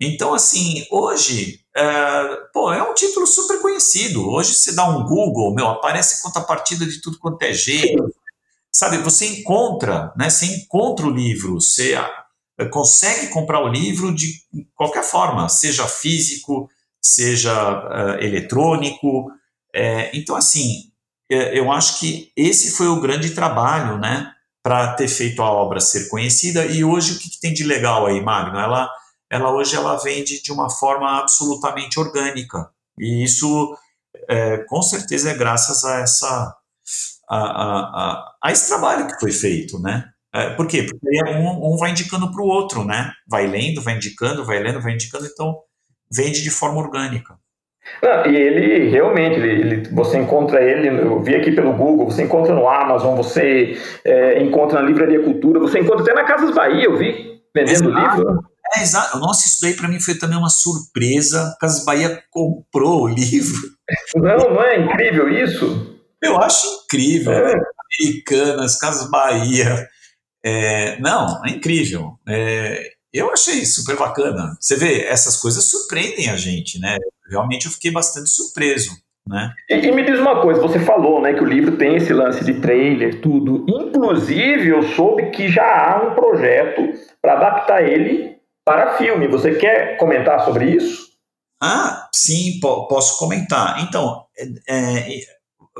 Speaker 2: Então, assim, hoje, é, pô, é um título super conhecido. Hoje você dá um Google, meu, aparece contrapartida de tudo quanto é jeito. Sabe, você encontra, né, você encontra o livro, você consegue comprar o livro de qualquer forma, seja físico, seja uh, eletrônico. É, então, assim, é, eu acho que esse foi o grande trabalho, né, para ter feito a obra ser conhecida. E hoje o que, que, tem de legal aí, Magno? Ela, ela hoje ela vende de uma forma absolutamente orgânica. E isso, é, com certeza, é graças a essa a, a, a, a esse trabalho que foi feito, né? É, por quê? Porque um, um vai indicando para o outro, né? Vai lendo, vai indicando, vai lendo, vai indicando, então vende de forma orgânica.
Speaker 1: Não, e ele realmente, ele, ele, você encontra ele, eu vi aqui pelo Google, você encontra no Amazon, você é, encontra na Livraria Cultura, você encontra até na Casas Bahia, eu vi, vendendo exato. livro.
Speaker 2: É, exato. Nossa, isso daí para mim foi também uma surpresa. Casas Bahia comprou o livro.
Speaker 1: Não, não é incrível isso?
Speaker 2: Eu acho incrível. É. Né? Americanas, Casas Bahia. É, não, é incrível. É, eu achei super bacana. Você vê, essas coisas surpreendem a gente, né? Realmente eu fiquei bastante surpreso. Né?
Speaker 1: E, e, me diz uma coisa, você falou né, que o livro tem esse lance de trailer, tudo. Inclusive, eu soube que já há um projeto para adaptar ele para filme. Você quer comentar sobre isso?
Speaker 2: Ah, sim, po posso comentar. Então, é, é,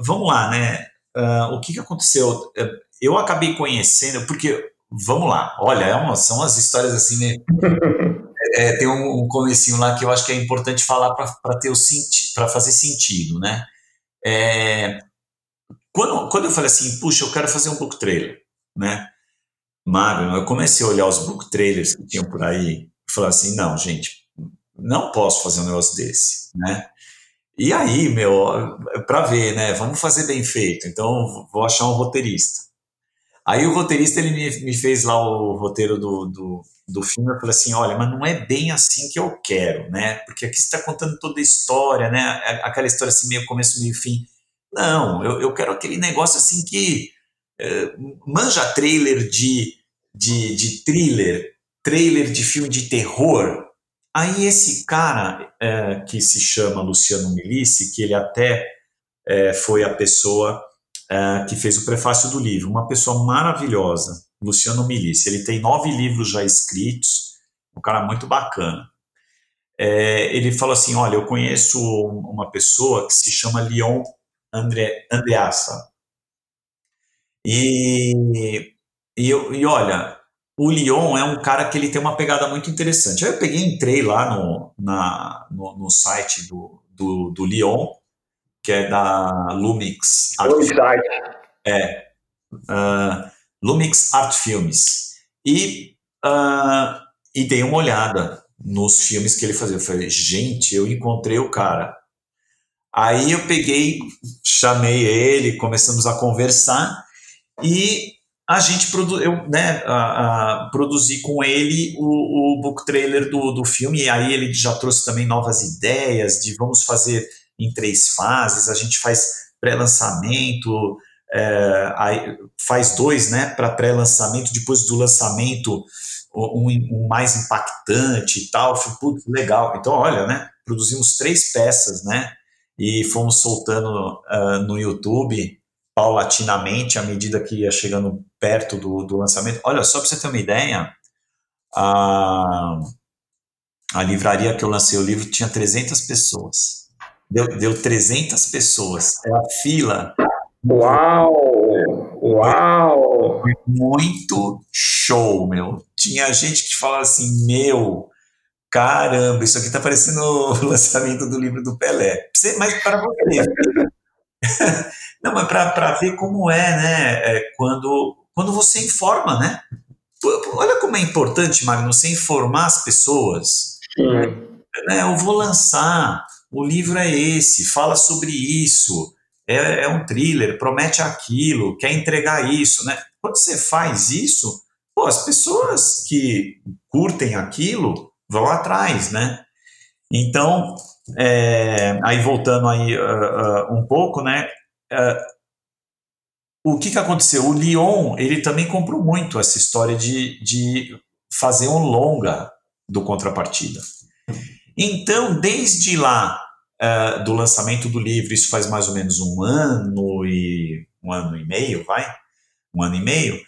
Speaker 2: vamos lá, né? Uh, o que, que aconteceu? É, eu acabei conhecendo, porque, vamos lá, olha, é uma, são as histórias assim, né? é, tem um, um comecinho lá que eu acho que é importante falar para ter o sentido, para fazer sentido, né? É, quando, quando eu falei assim, puxa, eu quero fazer um book trailer, né? Magno, eu comecei a olhar os book trailers que tinham por aí e falar assim, não, gente, não posso fazer um negócio desse, né? E aí, meu, para ver, né? Vamos fazer bem feito. Então, vou achar um roteirista. Aí o roteirista ele me, me fez lá o roteiro do, do, do filme. Eu falei assim: olha, mas não é bem assim que eu quero, né? Porque aqui você está contando toda a história, né? Aquela história assim, meio começo, meio fim. Não, eu, eu quero aquele negócio assim que. É, manja trailer de, de, de thriller, trailer de filme de terror. Aí esse cara, é, que se chama Luciano Milici, que ele até é, foi a pessoa é, que fez o prefácio do livro, uma pessoa maravilhosa, Luciano Milici. Ele tem nove livros já escritos, um cara muito bacana. É, ele falou assim: Olha, eu conheço uma pessoa que se chama Leon André, Andreassa. E, e, e olha, o Lyon é um cara que ele tem uma pegada muito interessante. Aí eu peguei entrei lá no, na, no, no site do, do, do, Lyon, que é da Lumix Art É. Uh, Lumix Art Filmes. E, uh, e dei uma olhada nos filmes que ele fazia. Eu falei, gente, eu encontrei o cara. Aí eu peguei, chamei ele, começamos a conversar e a gente produ eu, né, a, a, produzi com ele o, o book trailer do, do filme, e aí ele já trouxe também novas ideias de vamos fazer em três fases, a gente faz pré-lançamento, é, faz dois né, para pré-lançamento, depois do lançamento um, um, mais impactante e tal, putz, legal. Então, olha, né, produzimos três peças, né, e fomos soltando uh, no YouTube paulatinamente à medida que ia chegando perto do, do lançamento. Olha, só para você ter uma ideia, a, a livraria que eu lancei o livro tinha 300 pessoas. Deu, deu 300 pessoas. É a fila.
Speaker 1: Uau! Uau!
Speaker 2: Muito show, meu. Tinha gente que falava assim, meu, caramba, isso aqui tá parecendo o lançamento do livro do Pelé. Mas para você, Não, mas para ver como é, né? É, quando, quando você informa, né? Olha como é importante, Magno, você informar as pessoas. Sim. Né, eu vou lançar, o livro é esse, fala sobre isso, é, é um thriller, promete aquilo, quer entregar isso, né? Quando você faz isso, pô, as pessoas que curtem aquilo vão atrás, né? Então, é, aí voltando aí uh, uh, um pouco, né? Uh, o que, que aconteceu? O Lyon ele também comprou muito essa história de, de fazer um longa do contrapartida. Então, desde lá do lançamento do livro, isso faz mais ou menos um ano e um ano e meio, vai, um ano e meio,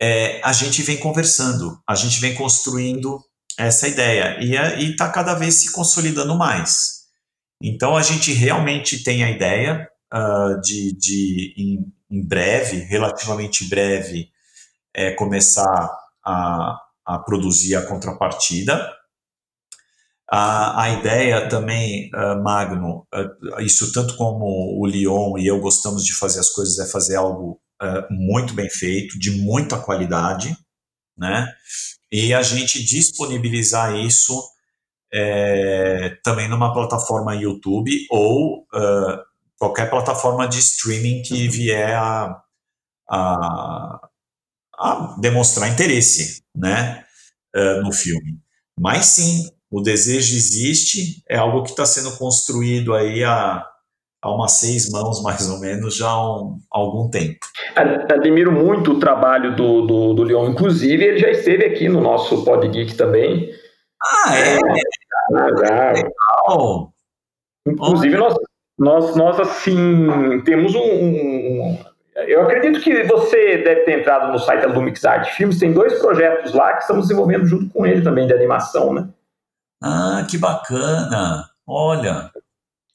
Speaker 2: é, a gente vem conversando, a gente vem construindo essa ideia e está cada vez se consolidando mais. Então a gente realmente tem a ideia uh, de, de em, em, breve, relativamente breve, é, começar a, a produzir a contrapartida. A, a ideia também, uh, Magno, uh, isso tanto como o Lyon e eu gostamos de fazer as coisas, é fazer algo muito bem feito, de muita qualidade, né? E a gente disponibilizar isso é, também numa plataforma YouTube ou uh, qualquer plataforma de streaming que vier a, a, a demonstrar interesse né, uh, no filme. Mas sim, o desejo existe, é algo que está sendo construído aí há, há umas seis mãos, mais ou menos, já há, um, há algum tempo.
Speaker 1: Admiro muito o trabalho do, do, do Leon, inclusive ele já esteve aqui no nosso Pod Geek também.
Speaker 2: Ah, é? é legal.
Speaker 1: Inclusive, nós, nós, nós, assim, temos um, um, Eu acredito que você deve ter entrado no site da Lumix Art Filmes, tem dois projetos lá que estamos desenvolvendo junto com ele também, de animação, né?
Speaker 2: Ah, que bacana! Olha.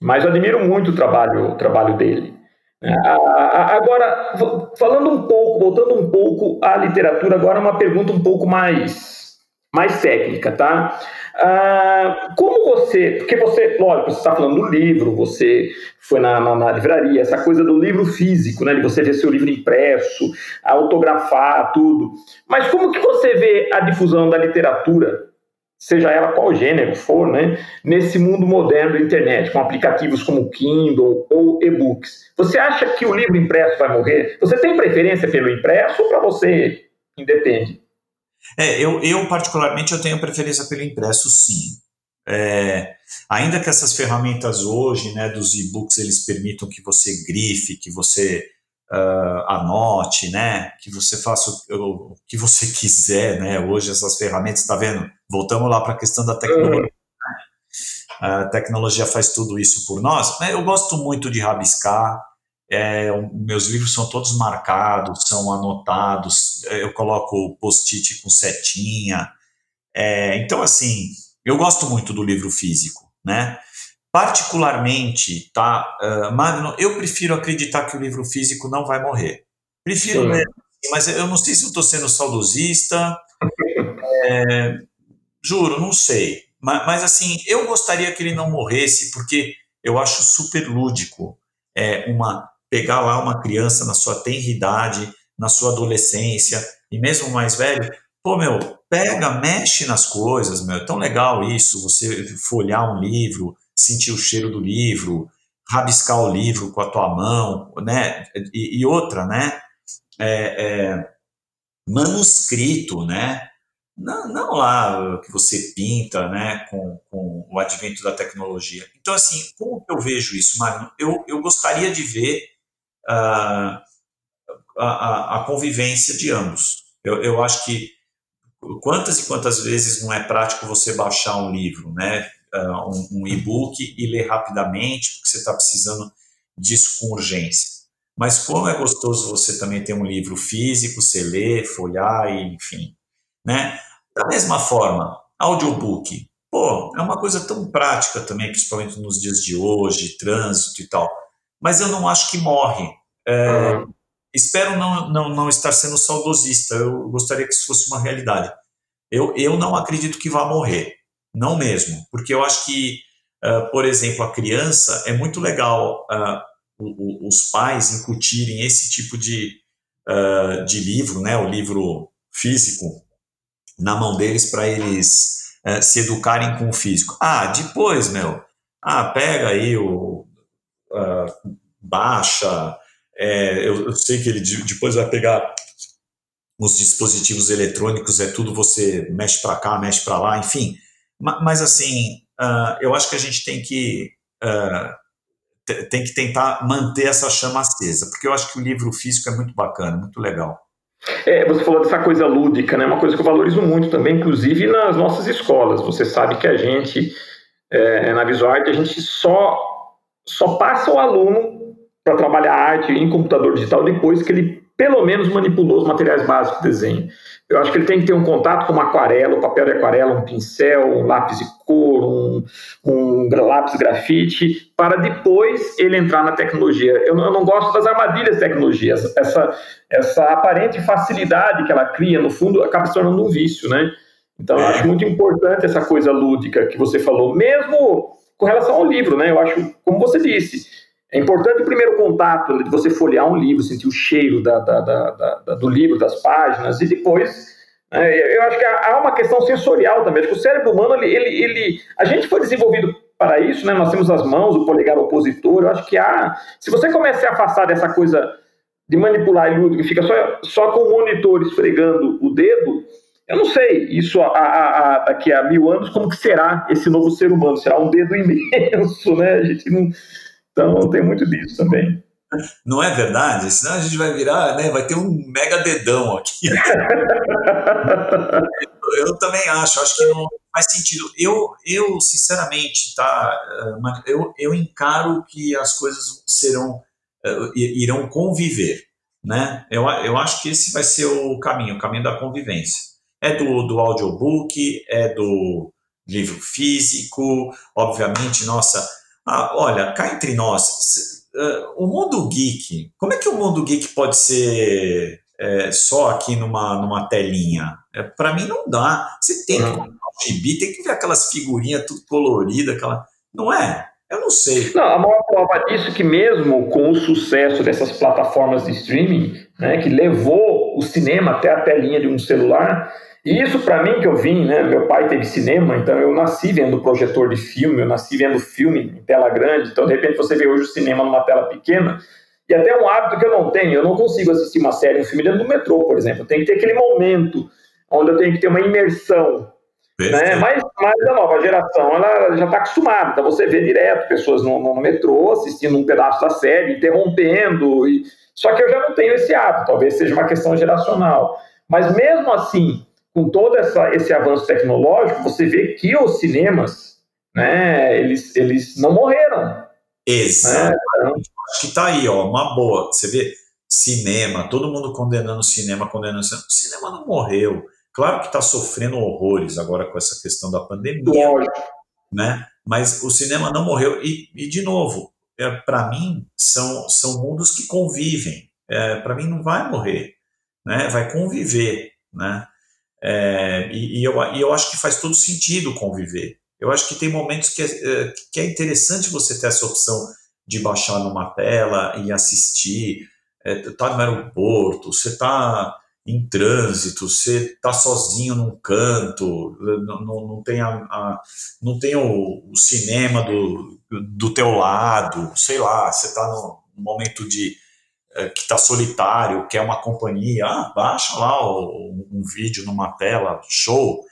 Speaker 1: Mas admiro muito o trabalho, o trabalho dele. Agora, falando um pouco, voltando um pouco à literatura, agora uma pergunta um pouco mais, mais técnica, tá? Ah, como você, porque você, lógico, você está falando do livro, você foi na, na, na, livraria, essa coisa do livro físico, né, de você ver seu livro impresso, autografar, tudo. Mas como que você vê a difusão da literatura seja ela qual gênero for, né, nesse mundo moderno da internet, com aplicativos como Kindle ou e-books. Você acha que o livro impresso vai morrer? Você tem preferência pelo impresso ou para você independe?
Speaker 2: É, eu, eu particularmente eu tenho preferência pelo impresso, sim. É, ainda que essas ferramentas hoje, né, dos e-books, eles permitam que você grife, que você uh, anote, né? Que você faça o, o, que você quiser, né? Hoje essas ferramentas, está vendo? Voltamos lá para a questão da tecnologia. Né? A tecnologia faz tudo isso por nós. Eu gosto muito de rabiscar. É, meus livros são todos marcados, são anotados. É, eu coloco post-it com setinha. É, então, assim, eu gosto muito do livro físico, né? Particularmente, tá, uh, Magno, eu prefiro acreditar que o livro físico não vai morrer. Prefiro Sim. mesmo, mas eu não sei se eu estou sendo saudosista. é, juro, não sei. Mas, mas, assim, eu gostaria que ele não morresse, porque eu acho super lúdico é, uma pegar lá uma criança na sua tenridade, na sua adolescência, e mesmo mais velho, pô, meu, pega, mexe nas coisas, meu, é tão legal isso, você folhear um livro, sentir o cheiro do livro, rabiscar o livro com a tua mão, né? E, e outra, né? É, é, manuscrito, né? Não, não, lá que você pinta, né? Com, com o advento da tecnologia. Então, assim, como eu vejo isso, Magno? Eu, eu gostaria de ver uh, a, a, a convivência de ambos. Eu, eu acho que quantas e quantas vezes não é prático você baixar um livro, né? Uh, um, um e-book e ler rapidamente, porque você está precisando disso com urgência. Mas como é gostoso você também ter um livro físico, você ler, folhar, e, enfim. Né? Da mesma forma, audiobook. Pô, é uma coisa tão prática também, principalmente nos dias de hoje, trânsito e tal. Mas eu não acho que morre. É, uhum. Espero não, não, não estar sendo saudosista. Eu gostaria que isso fosse uma realidade. Eu, eu não acredito que vá morrer. Não mesmo, porque eu acho que, uh, por exemplo, a criança é muito legal uh, o, o, os pais incutirem esse tipo de, uh, de livro, né, o livro físico, na mão deles para eles se educarem com o físico. Ah, depois, meu, ah, pega aí o. baixa. É, eu, eu sei que ele depois vai pegar os dispositivos eletrônicos, é tudo você mexe para cá, mexe para lá, enfim. Mas, assim, uh, eu acho que a gente tem que, uh, tem que tentar manter essa chama acesa, porque eu acho que o livro físico é muito bacana, muito legal.
Speaker 1: É, você falou dessa coisa lúdica, né? Uma coisa que eu valorizo muito também, inclusive nas nossas escolas. Você sabe que a gente, é, na Visual Art, a gente só, só passa o aluno para trabalhar arte em computador digital depois que ele pelo menos manipulou os materiais básicos de desenho. Eu acho que ele tem que ter um contato com uma aquarela, um papel de aquarela, um pincel, um lápis de cor, um, um lápis grafite, para depois ele entrar na tecnologia. Eu não, eu não gosto das armadilhas de tecnologia. Essa, essa aparente facilidade que ela cria, no fundo, acaba se tornando um vício, né? Então, eu acho muito importante essa coisa lúdica que você falou, mesmo com relação ao livro, né? Eu acho, como você disse, é importante o primeiro contato, de você folhear um livro, sentir o cheiro da, da, da, do livro, das páginas, e depois É, eu acho que há uma questão sensorial também. Acho que o cérebro humano, ele, ele, ele, a gente foi desenvolvido para isso, né? Nós temos as mãos, o polegar opositor. Eu acho que há. Se você começa a afastar dessa coisa de manipular e que fica só, só com o monitor esfregando o dedo, eu não sei, isso a, a, a, daqui a mil anos, como que será esse novo ser humano? Será um dedo imenso, né? A gente não. Então tem muito disso também.
Speaker 2: Não é verdade? Senão a gente vai virar, né? Vai ter um mega dedão aqui. eu também acho, acho que não faz sentido. Eu, eu sinceramente, tá? Eu, eu encaro que as coisas serão, eh, irão conviver, né? Eu, eu acho que esse vai ser o caminho, o caminho da convivência. É do, do audiobook, é do livro físico, obviamente, nossa. Ah, olha, cá entre nós, uh, o mundo geek, como é que o mundo geek pode ser é, só aqui numa, numa telinha? É, para mim não dá. Você tem que comprar um gibi, tem que ver aquelas figurinhas tudo coloridas, aquela. Não é? Eu não sei.
Speaker 1: Não, a maior prova disso é que mesmo com o sucesso dessas plataformas de streaming, né, que levou o cinema até a telinha de um celular, e isso para mim que eu vim, né? Meu pai teve cinema, então eu nasci vendo projetor de filme, eu nasci vendo filme em tela grande. Então de repente você vê hoje o cinema numa tela pequena. E até um hábito que eu não tenho, eu não consigo assistir uma série, um filme dentro do metrô, por exemplo. Tem que ter aquele momento onde eu tenho que ter uma imersão. Né? Mas, mas a nova geração ela já está acostumada. Então você vê direto pessoas no, no, metrô assistindo um pedaço da série, interrompendo. E... Só que eu já não tenho esse hábito, talvez seja uma questão geracional. Mas mesmo assim, com todo essa, esse avanço tecnológico, você vê que os cinemas, né, eles, eles não morreram.
Speaker 2: Exato. Né? Acho que tá aí, ó, uma boa. Você vê cinema, todo mundo condenando o cinema, condenando o cinema. O cinema não morreu. Claro que está sofrendo horrores agora com essa questão da pandemia, Lógico. né? Mas o cinema não morreu. E, e de novo, é, para mim, são, são mundos que convivem. É, para mim, não vai morrer, né? Vai conviver, né? É, e, e, eu, e eu acho que faz todo sentido conviver. Eu acho que tem momentos que é, é, que é interessante você ter essa opção de baixar numa tela e assistir. É, tá no aeroporto, você tá em trânsito, você tá sozinho num canto, não, não, não tem, a, a não tem o, o, cinema do, do teu lado, sei lá, você tá no momento de que está solitário, quer uma companhia, ah, baixa lá o, um vídeo numa tela, show.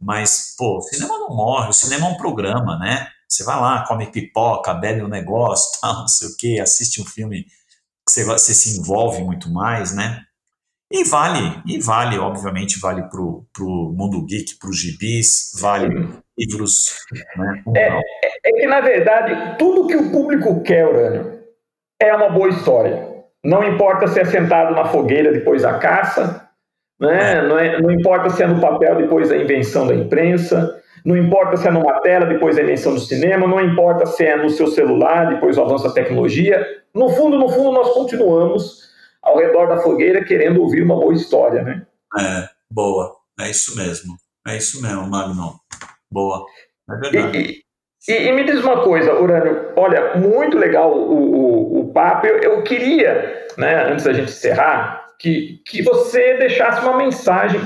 Speaker 2: Mas, pô, o cinema não morre, o cinema é um programa, né? Você vai lá, come pipoca, bebe um negócio, tal, não sei o quê, assiste um filme que você, você se envolve muito mais, né? E vale, e vale, obviamente, vale pro, pro mundo geek, pro gibis, vale livros. Né?
Speaker 1: É, é, é, que, na verdade, tudo que o público quer, Urânio, é uma boa história. Não importa se é sentado na fogueira depois da caça, né? não, é, não importa se é no papel depois da invenção da imprensa, não importa se é numa tela depois da invenção do cinema, não importa se é no seu celular depois do avanço da tecnologia. No fundo, no fundo, nós continuamos ao redor da fogueira querendo ouvir uma boa história, né?
Speaker 2: É, boa. É isso mesmo. É isso mesmo, Magno. Boa. É verdade.
Speaker 1: E, e, e, me diz uma coisa, Urânio, olha, muito legal o, o, o papo. Eu, eu, queria, né, antes da gente encerrar, que, que você deixasse uma mensagem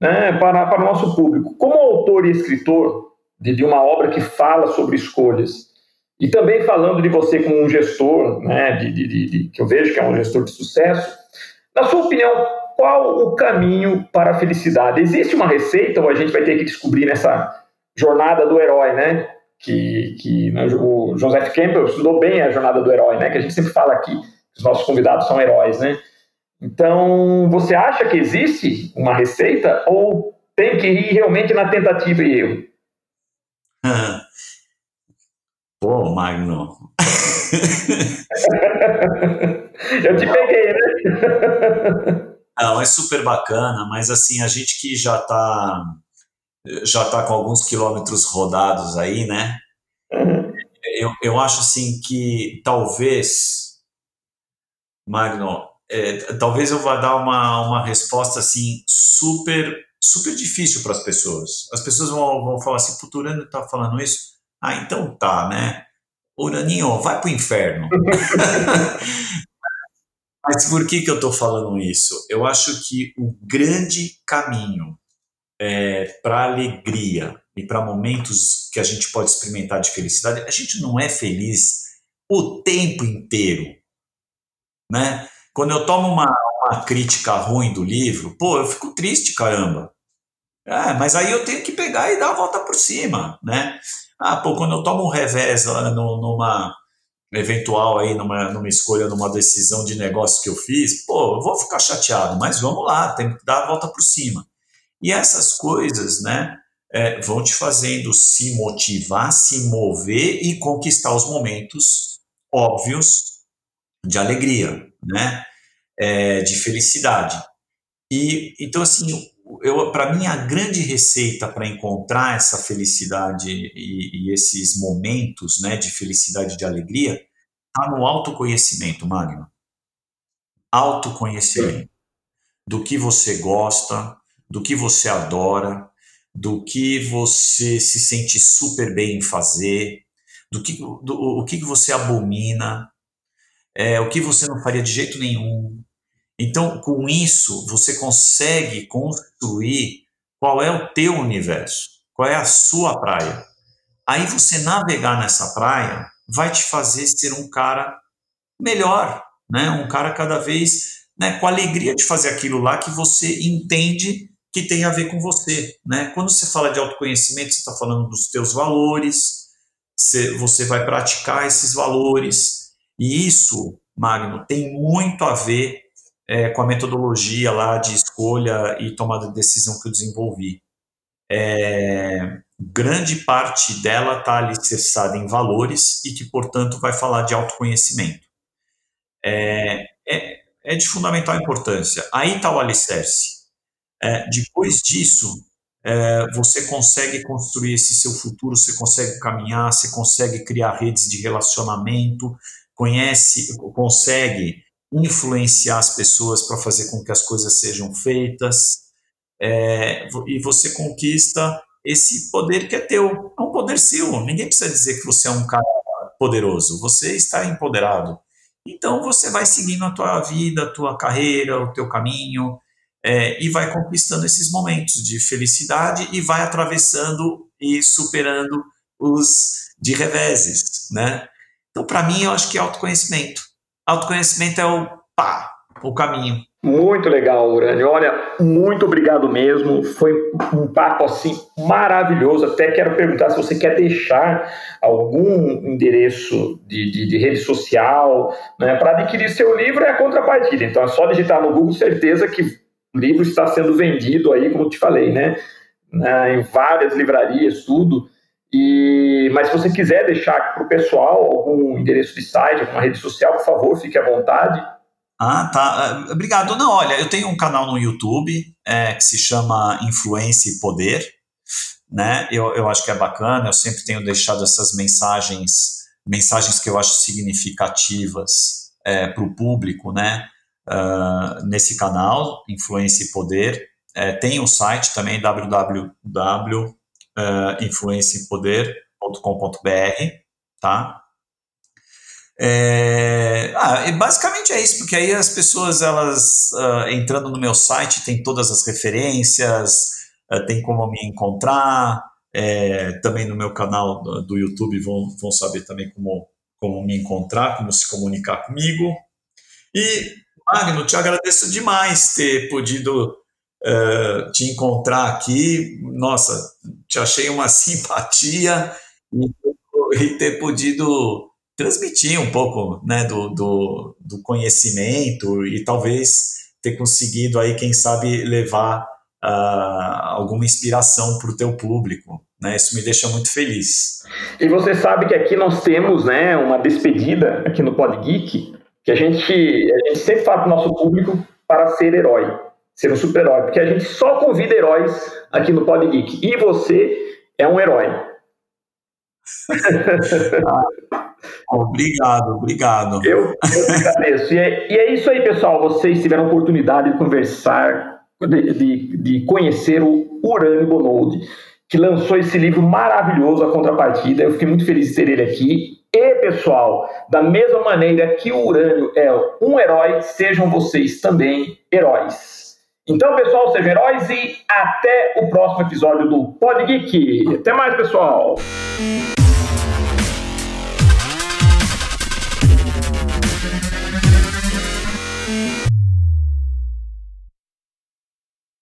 Speaker 1: né, para, para o nosso público. Como autor e escritor de, de uma obra que fala sobre escolhas, e também falando de você como um gestor, né, de, de, de, que eu vejo que é um gestor de sucesso, na sua opinião, qual o caminho para a felicidade? Existe uma receita ou a gente vai ter que descobrir nessa jornada do herói, né? Que, que né, o Joseph Campbell estudou bem a jornada do herói, né? Que a gente sempre fala aqui, os nossos convidados são heróis, né? Então, você acha que existe uma receita ou tem que ir realmente na tentativa e erro?
Speaker 2: Pô, Magno.
Speaker 1: Eu te peguei, né?
Speaker 2: Não, é super bacana, mas assim, a gente que já está já está com alguns quilômetros rodados aí, né? Uhum. Eu, eu acho assim que talvez, Magno, é, talvez eu vá dar uma, uma resposta assim super super difícil para as pessoas. As pessoas vão, vão falar assim, puto, Urânio está falando isso? Ah, então tá, né? Uraninho, vai pro inferno. Mas por que, que eu estou falando isso? Eu acho que o grande caminho é, para alegria e para momentos que a gente pode experimentar de felicidade, a gente não é feliz o tempo inteiro, né? Quando eu tomo uma, uma crítica ruim do livro, pô, eu fico triste, caramba. É, mas aí eu tenho que pegar e dar a volta por cima, né? Ah, pô, quando eu tomo um revés lá no, numa eventual aí, numa, numa escolha, numa decisão de negócio que eu fiz, pô, eu vou ficar chateado, mas vamos lá, tem que dar a volta por cima. E essas coisas, né, é, vão te fazendo se motivar, se mover e conquistar os momentos óbvios de alegria, né, é, de felicidade. E então assim, eu para mim a grande receita para encontrar essa felicidade e, e, esses momentos, né, de felicidade, de alegria, está no autoconhecimento, Magno. Autoconhecimento do que você gosta, do que você adora, do que você se sente super bem em fazer, do que, do, o que você abomina, é, o que você não faria de jeito nenhum. Então, com isso, você consegue construir qual é o teu universo, qual é a sua praia. Aí você navegar nessa praia vai te fazer ser um cara melhor, né? Um cara cada vez né, com alegria de fazer aquilo lá que você entende que tem a ver com você. Né? Quando você fala de autoconhecimento, você está falando dos teus valores, você vai praticar esses valores. E isso, Magno, tem muito a ver é, com a metodologia lá de escolha e tomada de decisão que eu desenvolvi. É, grande parte dela está alicerçada em valores e que, portanto, vai falar de autoconhecimento. É, é, é de fundamental importância. Aí está o alicerce. É, depois disso, é, você consegue construir esse seu futuro, você consegue caminhar, você consegue criar redes de relacionamento, conhece, consegue influenciar as pessoas para fazer com que as coisas sejam feitas, é, e você conquista esse poder que é teu, é um poder seu. Ninguém precisa dizer que você é um cara poderoso, você está empoderado. Então você vai seguindo a tua vida, a tua carreira, o teu caminho, é, e vai conquistando esses momentos de felicidade e vai atravessando e superando os de reveses, né? Então, para mim, eu acho que é autoconhecimento. Autoconhecimento é o pá, o caminho.
Speaker 1: Muito legal, Urânio. Olha, muito obrigado mesmo. Foi um papo assim maravilhoso. Até quero perguntar se você quer deixar algum endereço de, de, de rede social né, para adquirir seu livro é a contrapartida. Então é só digitar no Google, certeza que o livro está sendo vendido aí, como te falei, né? em várias livrarias, tudo. E, mas se você quiser deixar para o pessoal algum endereço de site, alguma rede social, por favor, fique à vontade.
Speaker 2: Ah, tá. Ah, obrigado. Não, olha, eu tenho um canal no YouTube é, que se chama Influência e Poder, né? Eu, eu acho que é bacana. Eu sempre tenho deixado essas mensagens, mensagens que eu acho significativas é, para o público, né? Uh, nesse canal, Influência e Poder. É, tem o um site também, www.influenciaepoder.com.br, tá? É, ah, basicamente é isso, porque aí as pessoas, elas uh, entrando no meu site, tem todas as referências, uh, tem como me encontrar, é, também no meu canal do, do, YouTube vão, vão saber também como, como me encontrar, como se comunicar comigo. E Magno, te agradeço demais ter podido uh, te encontrar aqui. Nossa, te achei uma simpatia e, e ter podido transmitir um pouco né, do, do, do, conhecimento e talvez ter conseguido aí, quem sabe, levar uh, alguma inspiração para o teu público. Né? Isso me deixa muito feliz.
Speaker 1: E você sabe que aqui nós temos né, uma despedida aqui no Pod Geek que a gente, a gente sempre fala para o nosso público para ser herói, ser um super-herói, porque a gente só convida heróis aqui no Pod Geek. E você é um herói.
Speaker 2: ah, obrigado, obrigado.
Speaker 1: Eu, eu agradeço. E é, e é, isso aí, pessoal. Vocês tiveram a oportunidade de conversar, de, de, de conhecer o Urânio Bonold. que lançou esse livro maravilhoso, A Contrapartida. Eu fiquei muito feliz de ter ele aqui. E, pessoal, da mesma maneira que o Urânio é um herói, sejam vocês também heróis. Então, pessoal, sejam heróis e até o próximo episódio do Pod Geek. Até mais, pessoal!